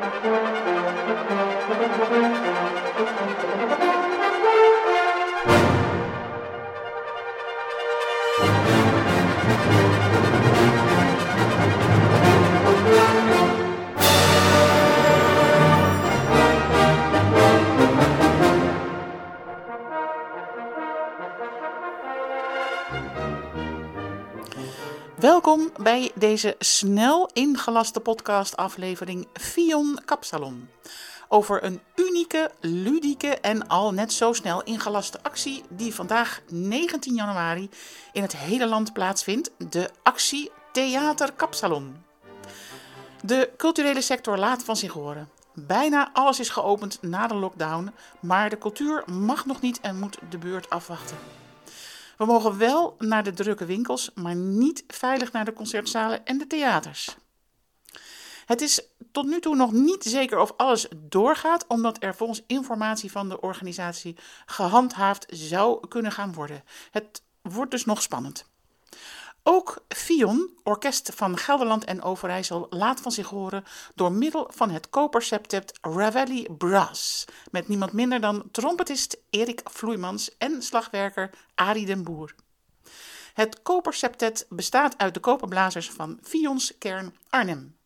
Thank you. Welkom bij deze snel ingelaste podcastaflevering Fion Kapsalon. Over een unieke, ludieke en al net zo snel ingelaste actie die vandaag 19 januari in het hele land plaatsvindt. De actie Theater Kapsalon. De culturele sector laat van zich horen. Bijna alles is geopend na de lockdown, maar de cultuur mag nog niet en moet de beurt afwachten. We mogen wel naar de drukke winkels, maar niet veilig naar de concertzalen en de theaters. Het is tot nu toe nog niet zeker of alles doorgaat, omdat er volgens informatie van de organisatie gehandhaafd zou kunnen gaan worden. Het wordt dus nog spannend. Ook Fion, orkest van Gelderland en Overijssel, laat van zich horen door middel van het koperseptet Ravelli Brass. Met niemand minder dan trompetist Erik Vloeimans en slagwerker Arie den Boer. Het koperseptet bestaat uit de koperblazers van Fions Kern Arnhem.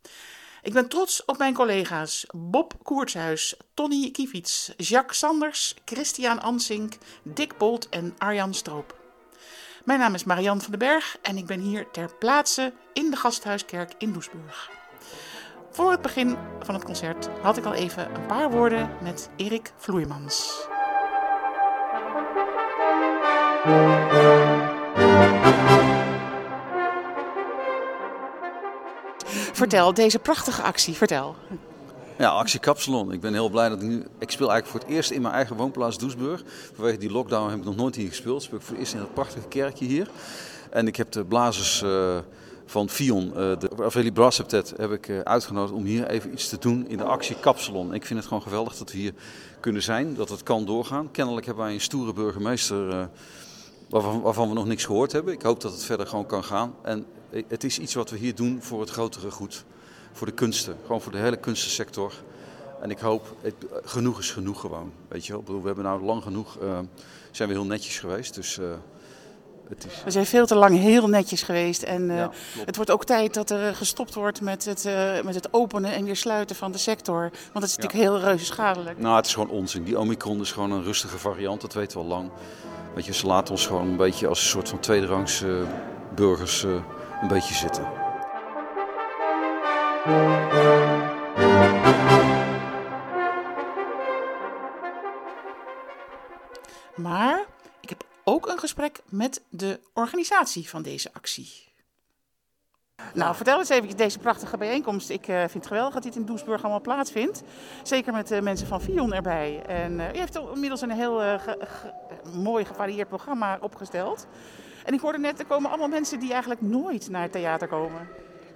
Ik ben trots op mijn collega's Bob Koertshuis, Tony Kievits, Jacques Sanders, Christian Ansink, Dick Bolt en Arjan Stroop. Mijn naam is Marianne van den Berg en ik ben hier ter plaatse in de Gasthuiskerk in Doesburg. Voor het begin van het concert had ik al even een paar woorden met Erik Vloeimans. Vertel, deze prachtige actie, vertel. Ja, actie Kapsalon. Ik ben heel blij dat ik nu... Ik speel eigenlijk voor het eerst in mijn eigen woonplaats Doesburg. Vanwege die lockdown heb ik nog nooit hier gespeeld. Speel ik voor het eerst in dat prachtige kerkje hier. En ik heb de blazers uh, van Fion, uh, de Ravelli Brass heb ik uh, uitgenodigd om hier even iets te doen in de actie Kapsalon. Ik vind het gewoon geweldig dat we hier kunnen zijn, dat het kan doorgaan. Kennelijk hebben wij een stoere burgemeester waarvan, waarvan we nog niks gehoord hebben. Ik hoop dat het verder gewoon kan gaan. En het is iets wat we hier doen voor het grotere goed voor de kunsten. Gewoon voor de hele kunstensector. En ik hoop, het, genoeg is genoeg gewoon. Weet je wel? We hebben nou lang genoeg, uh, zijn we heel netjes geweest. Dus, uh, het is... We zijn veel te lang heel netjes geweest. En uh, ja, het wordt ook tijd dat er gestopt wordt met het, met het openen en weer sluiten van de sector. Want dat is natuurlijk heel reuze schadelijk. Nou, het is gewoon onzin. Die Omicron is gewoon een rustige variant, dat weten we al lang. Weet je, ze laten ons gewoon een beetje als een soort van tweederangs burgers een beetje zitten. Maar ik heb ook een gesprek met de organisatie van deze actie. Nou, vertel eens even deze prachtige bijeenkomst. Ik uh, vind het geweldig dat dit in Doesburg allemaal plaatsvindt. Zeker met uh, mensen van Fion erbij. En uh, u heeft inmiddels een heel mooi gevarieerd programma opgesteld. En ik hoorde net, er komen allemaal mensen die eigenlijk nooit naar het theater komen.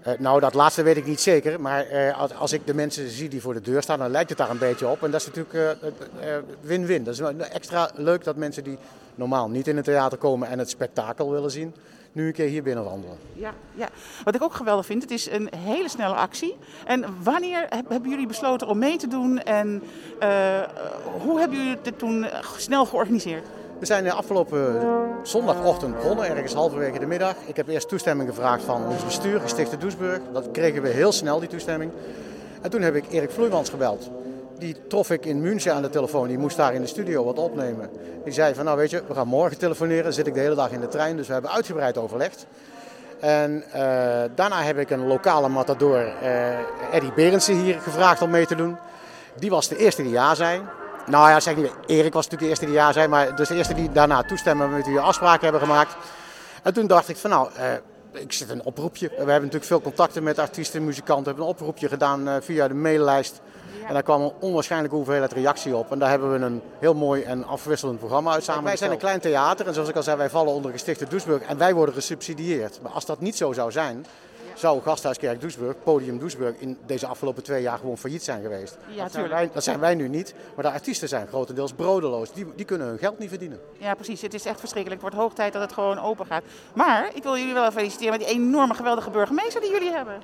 Uh, nou, dat laatste weet ik niet zeker. Maar uh, als, ik de mensen zie die voor de deur staan, dan lijkt het daar een beetje op. En dat is natuurlijk win-win. Uh, dat is extra leuk dat mensen die normaal niet in het theater komen en het spektakel willen zien, nu een keer hier binnen wandelen. Ja, ja, wat ik ook geweldig vind, het is een hele snelle actie. En wanneer hebben jullie besloten om mee te doen en hoe hebben jullie dit toen snel georganiseerd? We zijn afgelopen zondagochtend begonnen, ergens halverwege de middag. Ik heb eerst toestemming gevraagd van ons bestuur, Gestichte Doesburg. Dat kregen we heel snel, die toestemming. En toen heb ik Erik Vloeimans gebeld. Die trof ik in München aan de telefoon. Die moest daar in de studio wat opnemen. Die zei van, nou weet je, we gaan morgen telefoneren. Dan zit ik de hele dag in de trein, dus we hebben uitgebreid overlegd. En uh, daarna heb ik een lokale matador, uh, Eddie Berendsen, hier gevraagd om mee te doen. Die was de eerste die ja zei. Nou ja, zeg niet. Erik was natuurlijk de eerste die ja zei, maar dus de eerste die daarna toestemmen met wie afspraken hebben gemaakt. En toen dacht ik van nou, uh, ik zit een oproepje. We hebben natuurlijk veel contacten met artiesten en muzikanten. We hebben een oproepje gedaan uh, via de maillijst. En daar kwam een onwaarschijnlijke hoeveelheid reactie op. En daar hebben we een heel mooi en afwisselend programma uit samen. Wij zijn een klein theater en zoals ik al zei, wij vallen onder Gestichte Doesburg. En wij worden gesubsidieerd. Maar als dat niet zo zou zijn, zou Gasthuiskerk Doesburg, Podium Doesburg, in deze afgelopen twee jaar gewoon failliet zijn geweest. Ja, dat, zijn wij, dat zijn wij nu niet. Maar de artiesten zijn grotendeels brodeloos. Die, die kunnen hun geld niet verdienen. Ja, precies. Het is echt verschrikkelijk. Het wordt hoog tijd dat het gewoon open gaat. Maar ik wil jullie wel feliciteren met die enorme geweldige burgemeester die jullie hebben.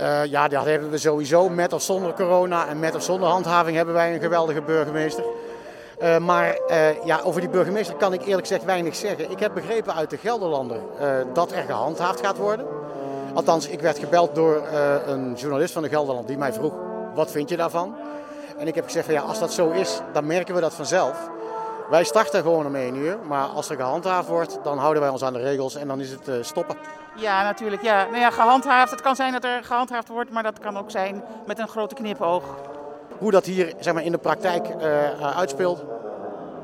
Uh, ja, dat hebben we sowieso. Met of zonder corona en met of zonder handhaving hebben wij een geweldige burgemeester. Uh, maar uh, ja, over die burgemeester kan ik eerlijk gezegd weinig zeggen. Ik heb begrepen uit de Gelderlander dat er gehandhaafd gaat worden. Althans, ik werd gebeld door een journalist van de Gelderland die mij vroeg: wat vind je daarvan? En ik heb gezegd: van, ja, als dat zo is, dan merken we dat vanzelf. Wij starten gewoon om 1 uur, maar als er gehandhaafd wordt, dan houden wij ons aan de regels en dan is het uh, stoppen. Ja, natuurlijk. Ja. Nou ja, gehandhaafd. Het kan zijn dat er gehandhaafd wordt, maar dat kan ook zijn met een grote knipoog. Hoe dat hier zeg maar, in de praktijk uh, uitspeelt,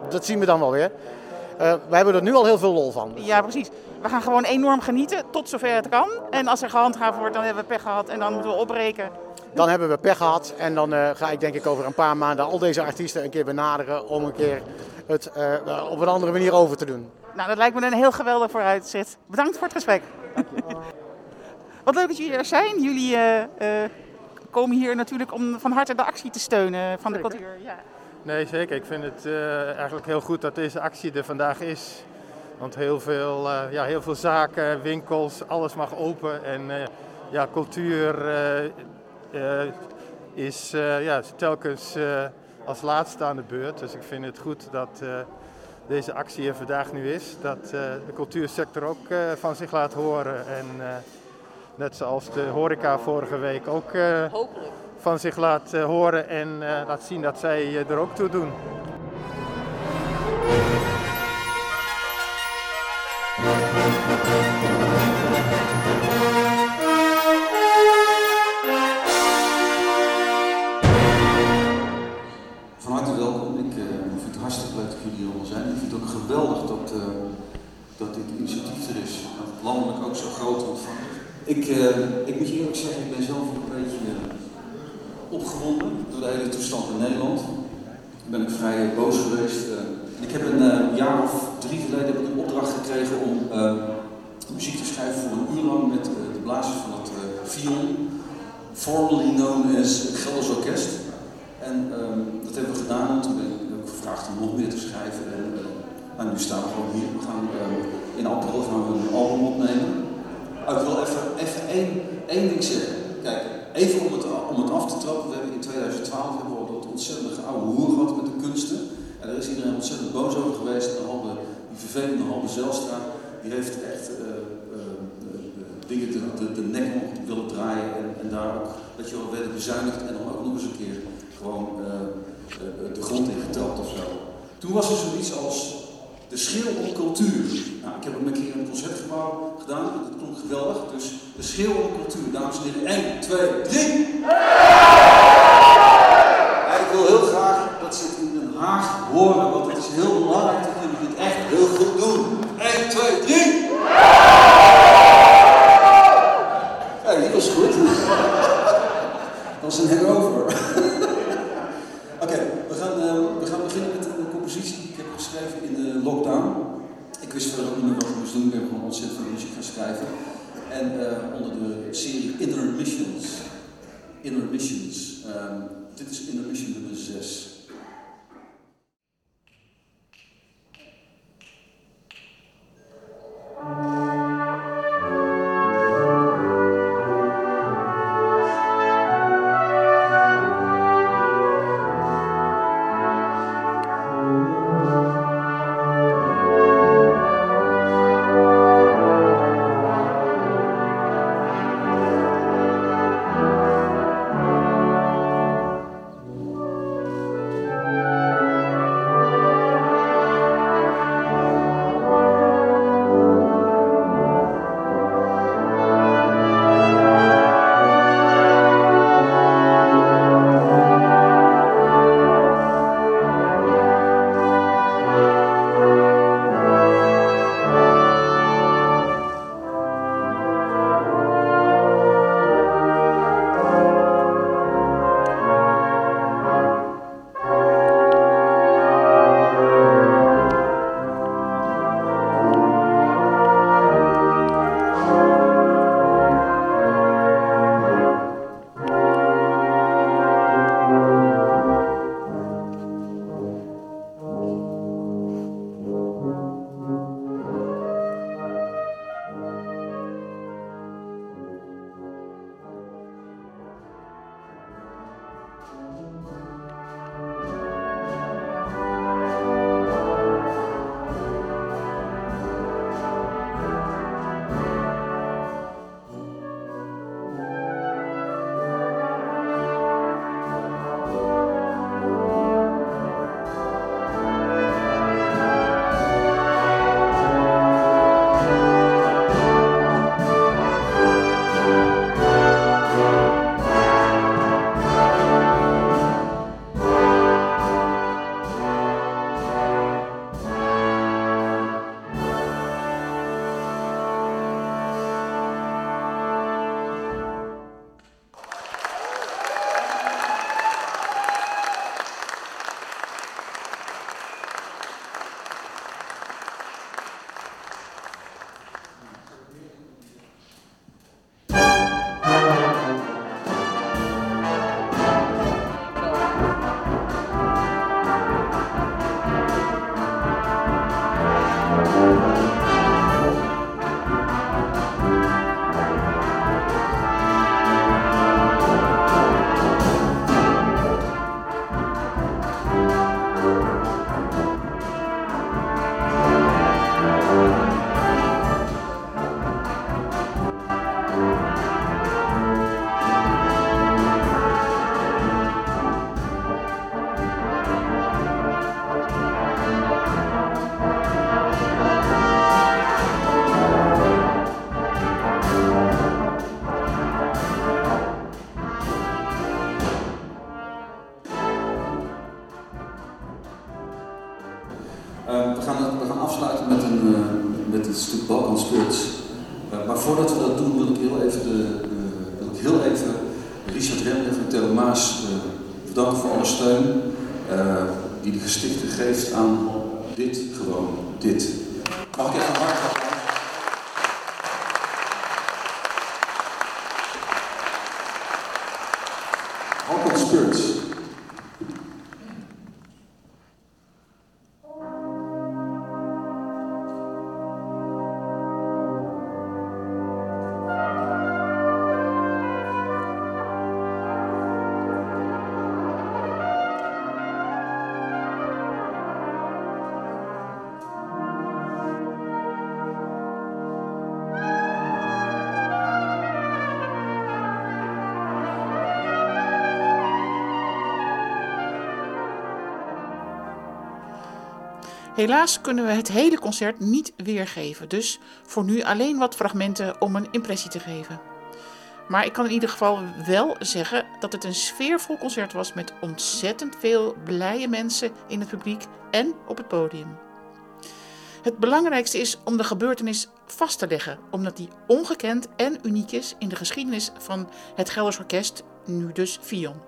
dat zien we dan wel weer. Uh, wij hebben er nu al heel veel lol van. Ja, precies. We gaan gewoon enorm genieten, tot zover het kan. En als er gehandhaafd wordt, dan hebben we pech gehad en dan moeten we opbreken. Dan hebben we pech gehad en dan uh, ga ik denk ik over een paar maanden al deze artiesten een keer benaderen om een keer het uh, op een andere manier over te doen. Nou, dat lijkt me een heel geweldig vooruitzicht. Bedankt voor het gesprek. Wat leuk dat jullie er zijn. Jullie uh, komen hier natuurlijk om van harte de actie te steunen van de cultuur. Ja. Nee, zeker. Ik vind het eigenlijk heel goed dat deze actie er vandaag is. Want heel veel, ja, heel veel zaken, winkels, alles mag open. En ja, cultuur is ja, telkens als laatste aan de beurt. Dus ik vind het goed dat deze actie er vandaag nu is. Dat de cultuursector ook van zich laat horen. En net zoals de horeca vorige week ook van zich laat horen en laat zien dat zij er ook toe doen. En um, dat hebben we gedaan, en toen ben ik gevraagd om nog meer te schrijven. En, en nu staan we gewoon hier. Uh, in april gaan we een album opnemen. ik wil even, even één, één ding zeggen. Kijk, even om het, om het af te trappen. We hebben in 2012 hebben we al dat oude hoer gehad met de kunsten. En daar is iedereen ontzettend boos over geweest. De halve, die vervelende halve Zelstra, die heeft echt uh, uh, dingen de, de, de, nek om willen draaien. En, en daar ook, dat je wel werden bezuinigd en dan ook nog eens een keer gewoon de grond in getrapt of zo. Toen was er zoiets als de schil op cultuur. Nou, ik heb hem een keer in een concertgebouw gedaan dat klonk geweldig. Dus de schil op cultuur, dames en heren. 1, 2, 3. Theo Maas bedanken voor alle steun die de gestichte geeft aan dit gewoon, dit. Helaas kunnen we het hele concert niet weergeven, dus voor nu alleen wat fragmenten om een impressie te geven. Maar ik kan in ieder geval wel zeggen dat het een sfeervol concert was met ontzettend veel blije mensen in het publiek en op het podium. Het belangrijkste is om de gebeurtenis vast te leggen, omdat die ongekend en uniek is in de geschiedenis van het Gelders Orkest, nu dus Vion.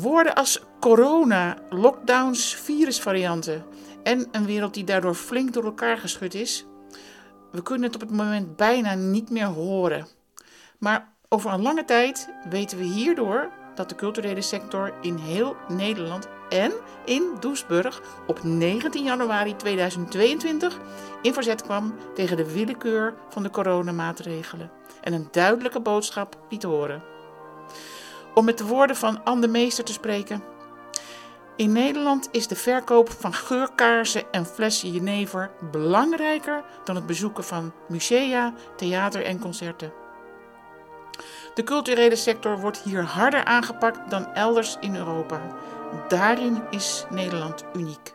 Woorden als corona, lockdowns, virusvarianten en een wereld die daardoor flink door elkaar geschud is. We kunnen het op het moment bijna niet meer horen. Maar over een lange tijd weten we hierdoor dat de culturele sector in heel Nederland en in Doesburg op 19 januari 2022 in verzet kwam tegen de willekeur van de coronamaatregelen en een duidelijke boodschap liet horen. Om met de woorden van Anne Meester te spreken. In Nederland is de verkoop van geurkaarsen en flessen jenever belangrijker dan het bezoeken van musea, theater en concerten. De culturele sector wordt hier harder aangepakt dan elders in Europa. Daarin is Nederland uniek.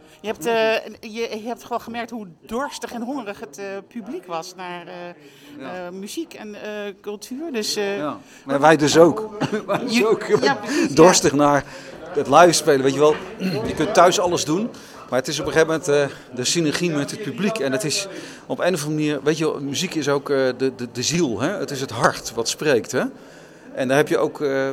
Je hebt, uh, je, je, hebt gewoon gemerkt hoe dorstig en hongerig het uh, publiek was naar ja. muziek en cultuur. Dus, ja. Maar wij dus ook. wij dus ook ja, dorstig naar het live spelen. Weet je wel, je kunt thuis alles doen. Maar het is op een gegeven moment de synergie met het publiek. En het is op een of andere manier, weet je, muziek is ook de, de, de ziel. Hè? Het is het hart wat spreekt. Hè? En daar heb je ook uh,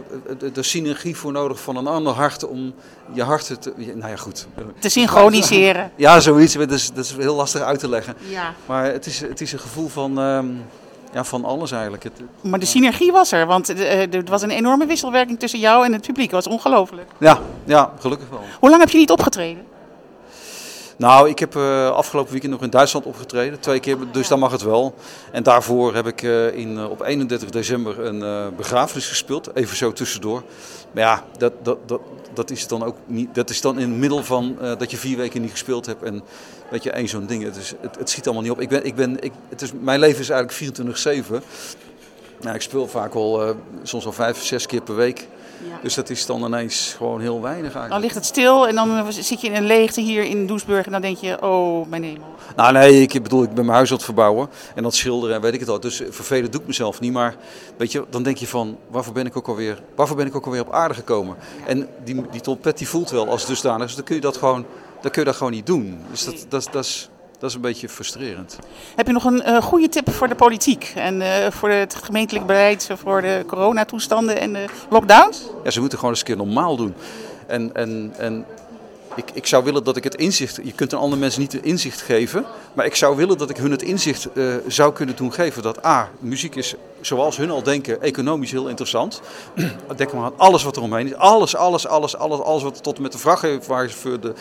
de, synergie voor nodig van een ander hart om je hart te... Nou ja, goed. Te synchroniseren. Ja, zoiets. Dat is, dat is heel lastig uit te leggen. Ja. Maar het is, het is een gevoel van... Um, ja, van alles eigenlijk. Het, maar de synergie was er, want eh, er was een enorme wisselwerking tussen jou en het publiek. Dat was ongelooflijk. Ja, ja, gelukkig wel. Hoe lang heb je niet opgetreden? Nou, ik heb uh, afgelopen weekend nog in Duitsland opgetreden. Twee keer, dus dan mag het wel. En daarvoor heb ik uh, in, uh, op 31 december een begrafenis gespeeld. Even zo tussendoor. Maar ja, dat, dat, dat, dat is dan ook niet. Dat is dan in het middel van dat je vier weken niet gespeeld hebt. En weet je, één zo'n ding. Het, is, het, het schiet allemaal niet op. Ik ben, ik ben, ik, het is, mijn leven is eigenlijk 24-7. Nou, ik speel vaak al soms al vijf, zes keer per week. Dus dat is dan ineens gewoon heel weinig eigenlijk. Dan ligt het stil en dan zit je in een leegte hier in Doesburg en dan denk je, oh mijn hemel. Nou nee, ik bedoel, ik ben mijn huis aan het verbouwen en dat schilderen en weet ik het al. Dus vervelen doe ik mezelf niet, maar weet je, dan denk je van, waarvoor ben ik ook alweer, waarvoor ben ik ook alweer op aarde gekomen? En die, die trompet die voelt wel als dusdanig, dus dan kun je dat gewoon, dan kun je dat gewoon niet doen. Dus dat, dat, dat is... Dat is een beetje frustrerend. Heb je nog een uh, goede tip voor de politiek en uh, voor het gemeentelijk beleid voor de coronatoestanden en de lockdowns? Ja, ze moeten gewoon eens een keer normaal doen. En, en, en ik, ik zou willen dat ik het inzicht. Je kunt een andere mensen niet het inzicht geven. Maar ik zou willen dat ik hun het inzicht uh, zou kunnen doen geven. Dat A, muziek is zoals hun al denken, economisch heel interessant. Denk maar aan alles wat er omheen is. Alles, alles, alles, alles, alles wat tot en met de vrachtwagenchauffeur, de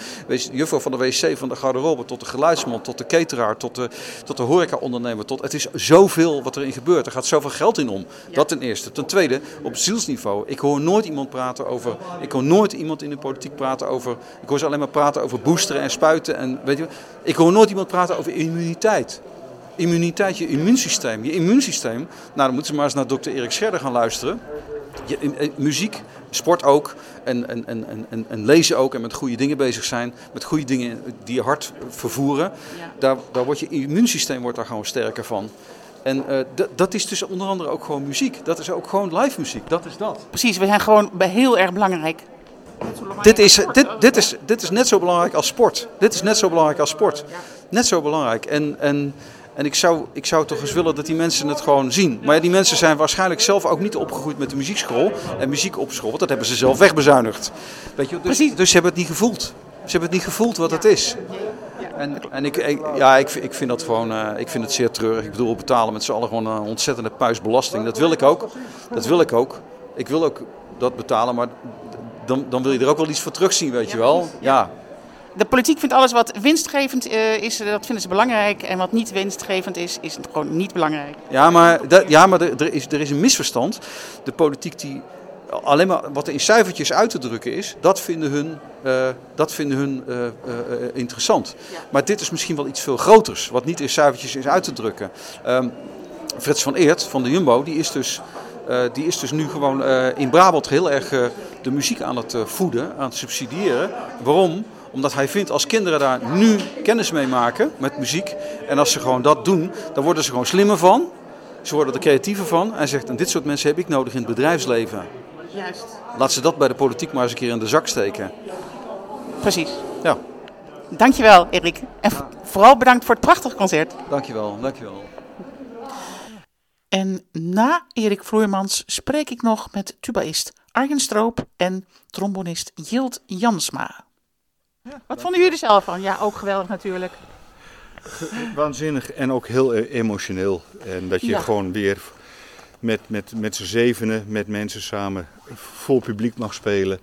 juffrouw van de wc, van de garderobe, tot de geluidsman, tot de cateraar, tot de, tot de horeca-ondernemer. Tot, het is zoveel wat erin gebeurt. Er gaat zoveel geld in om. Dat ten eerste. Ten tweede, op zielsniveau. Ik hoor nooit iemand praten over. Ik hoor nooit iemand in de politiek praten over. Ik hoor ze alleen maar praten over boosteren en spuiten. En weet je, ik hoor nooit iemand praten over immuniteit immuniteit, je immuunsysteem. Je immuunsysteem, nou dan moeten ze maar eens naar dokter Erik Scherder gaan luisteren. Je, eh, muziek, sport ook en, en, en, en, en lezen ook en met goede dingen bezig zijn. Met goede dingen die je hart vervoeren. Daar, daar wordt je immuunsysteem wordt daar gewoon sterker van. En uh, dat is dus onder andere ook gewoon muziek. Dat is ook gewoon live muziek. Dat is dat. Precies, we zijn gewoon heel erg belangrijk. Dit is, dit, dit, is, dit is net zo belangrijk als sport. Dit is net zo belangrijk als sport. Net zo belangrijk. En, en en ik zou, ik zou toch eens willen dat die mensen het gewoon zien. Maar ja, die mensen zijn waarschijnlijk zelf ook niet opgegroeid met de muziekschool en muziek op school. Want dat hebben ze zelf wegbezuinigd. Weet je, dus, dus ze hebben het niet gevoeld. Ze hebben het niet gevoeld wat het is. En, en ik, ja, ik, ik vind dat gewoon uh, ik vind het zeer treurig. Ik bedoel, we betalen met z'n allen gewoon een ontzettende puisbelasting. Dat wil ik ook. Dat wil ik ook. Ik wil ook dat betalen, maar dan, dan wil je er ook wel iets voor terugzien, weet je wel. Ja de politiek vindt alles wat winstgevend uh, is, dat vinden ze belangrijk. En wat niet winstgevend is, is het gewoon niet belangrijk. Ja, maar, ja, maar er, is, er is een misverstand. De politiek die alleen maar wat er in cijfertjes uit te drukken is, dat vinden hun, uh, dat vinden hun uh, interessant. Maar dit is misschien wel iets veel groters, wat niet in cijfertjes is uit te drukken. Um, Frits van Eert van de Jumbo, die is dus... die is dus nu gewoon in Brabant heel erg de muziek aan het voeden, aan het subsidiëren. Waarom? Omdat hij vindt als kinderen daar nu kennis mee maken met muziek. En als ze gewoon dat doen, dan worden ze gewoon slimmer van. Ze worden er creatiever van. Hij zegt, en dit soort mensen heb ik nodig in het bedrijfsleven. Juist. Laat ze dat bij de politiek maar eens een keer in de zak steken. Precies. Ja. Dankjewel, Erik. En vooral bedankt voor het prachtige concert. Dankjewel, dankjewel. En na Erik Vloeimans spreek ik nog met tubaïst Arjen Stroop en trombonist Jild Jansma. Wat vonden jullie er zelf van? Ja, ook geweldig natuurlijk. Waanzinnig en ook heel e- emotioneel. En dat je gewoon weer met, met, met z'n zevenen, met mensen samen, vol publiek mag spelen.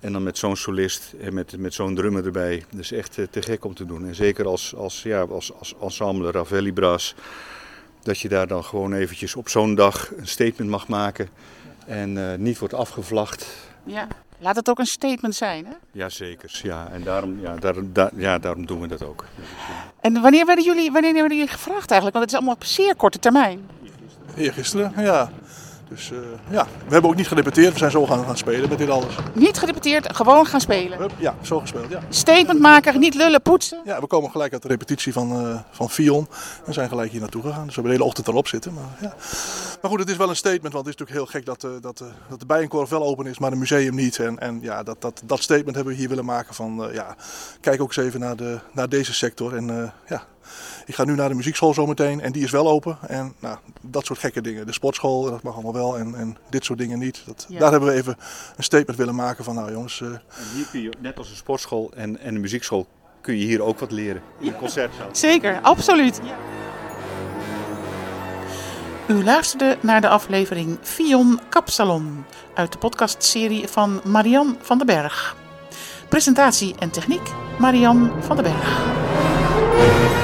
En dan met zo'n solist en met, met zo'n drummer erbij. Dat is echt eh, te gek om te doen. En zeker als, als, ja, als, als ensemble Ravelli Brass. Dat je daar dan gewoon eventjes op zo'n dag een statement mag maken. En uh, niet wordt afgevlacht. Ja. Laat het ook een statement zijn, hè? Jazeker, ja. En daarom, ja, daarom, daar, ja, daarom doen we dat ook. En wanneer werden, jullie, wanneer werden jullie gevraagd eigenlijk? Want het is allemaal op zeer korte termijn. Eergisteren, ja. Dus uh, ja, we hebben ook niet gerepeteerd. We zijn zo gaan, gaan spelen met dit alles. Niet gerepeteerd, gewoon gaan spelen? Ja, zo gespeeld, ja. Statement maken, niet lullen, poetsen? Ja, we komen gelijk uit de repetitie van, uh, van Fion. En zijn gelijk hier naartoe gegaan. Dus we hebben de hele ochtend erop zitten. Maar, ja. maar goed, het is wel een statement. Want het is natuurlijk heel gek dat, uh, dat, dat de Bijenkorf wel open is, maar het museum niet. En, en ja, dat, dat, dat statement hebben we hier willen maken van... ja, kijk ook eens even naar, de, naar deze sector. En ja, ik ga nu naar de muziekschool zometeen en die is wel open. En nou, dat soort gekke dingen. De sportschool, dat mag allemaal wel en, en dit soort dingen niet. Dat, Daar hebben we even een statement willen maken van nou jongens. Uh... En hier kun je, net als een sportschool en, en een muziekschool, kun je hier ook wat leren. In een concertzaal. Zeker, absoluut. Ja. U luisterde naar de aflevering Fion Kapsalon uit de podcastserie van Marian van den Berg. Presentatie en techniek Marian van den Berg.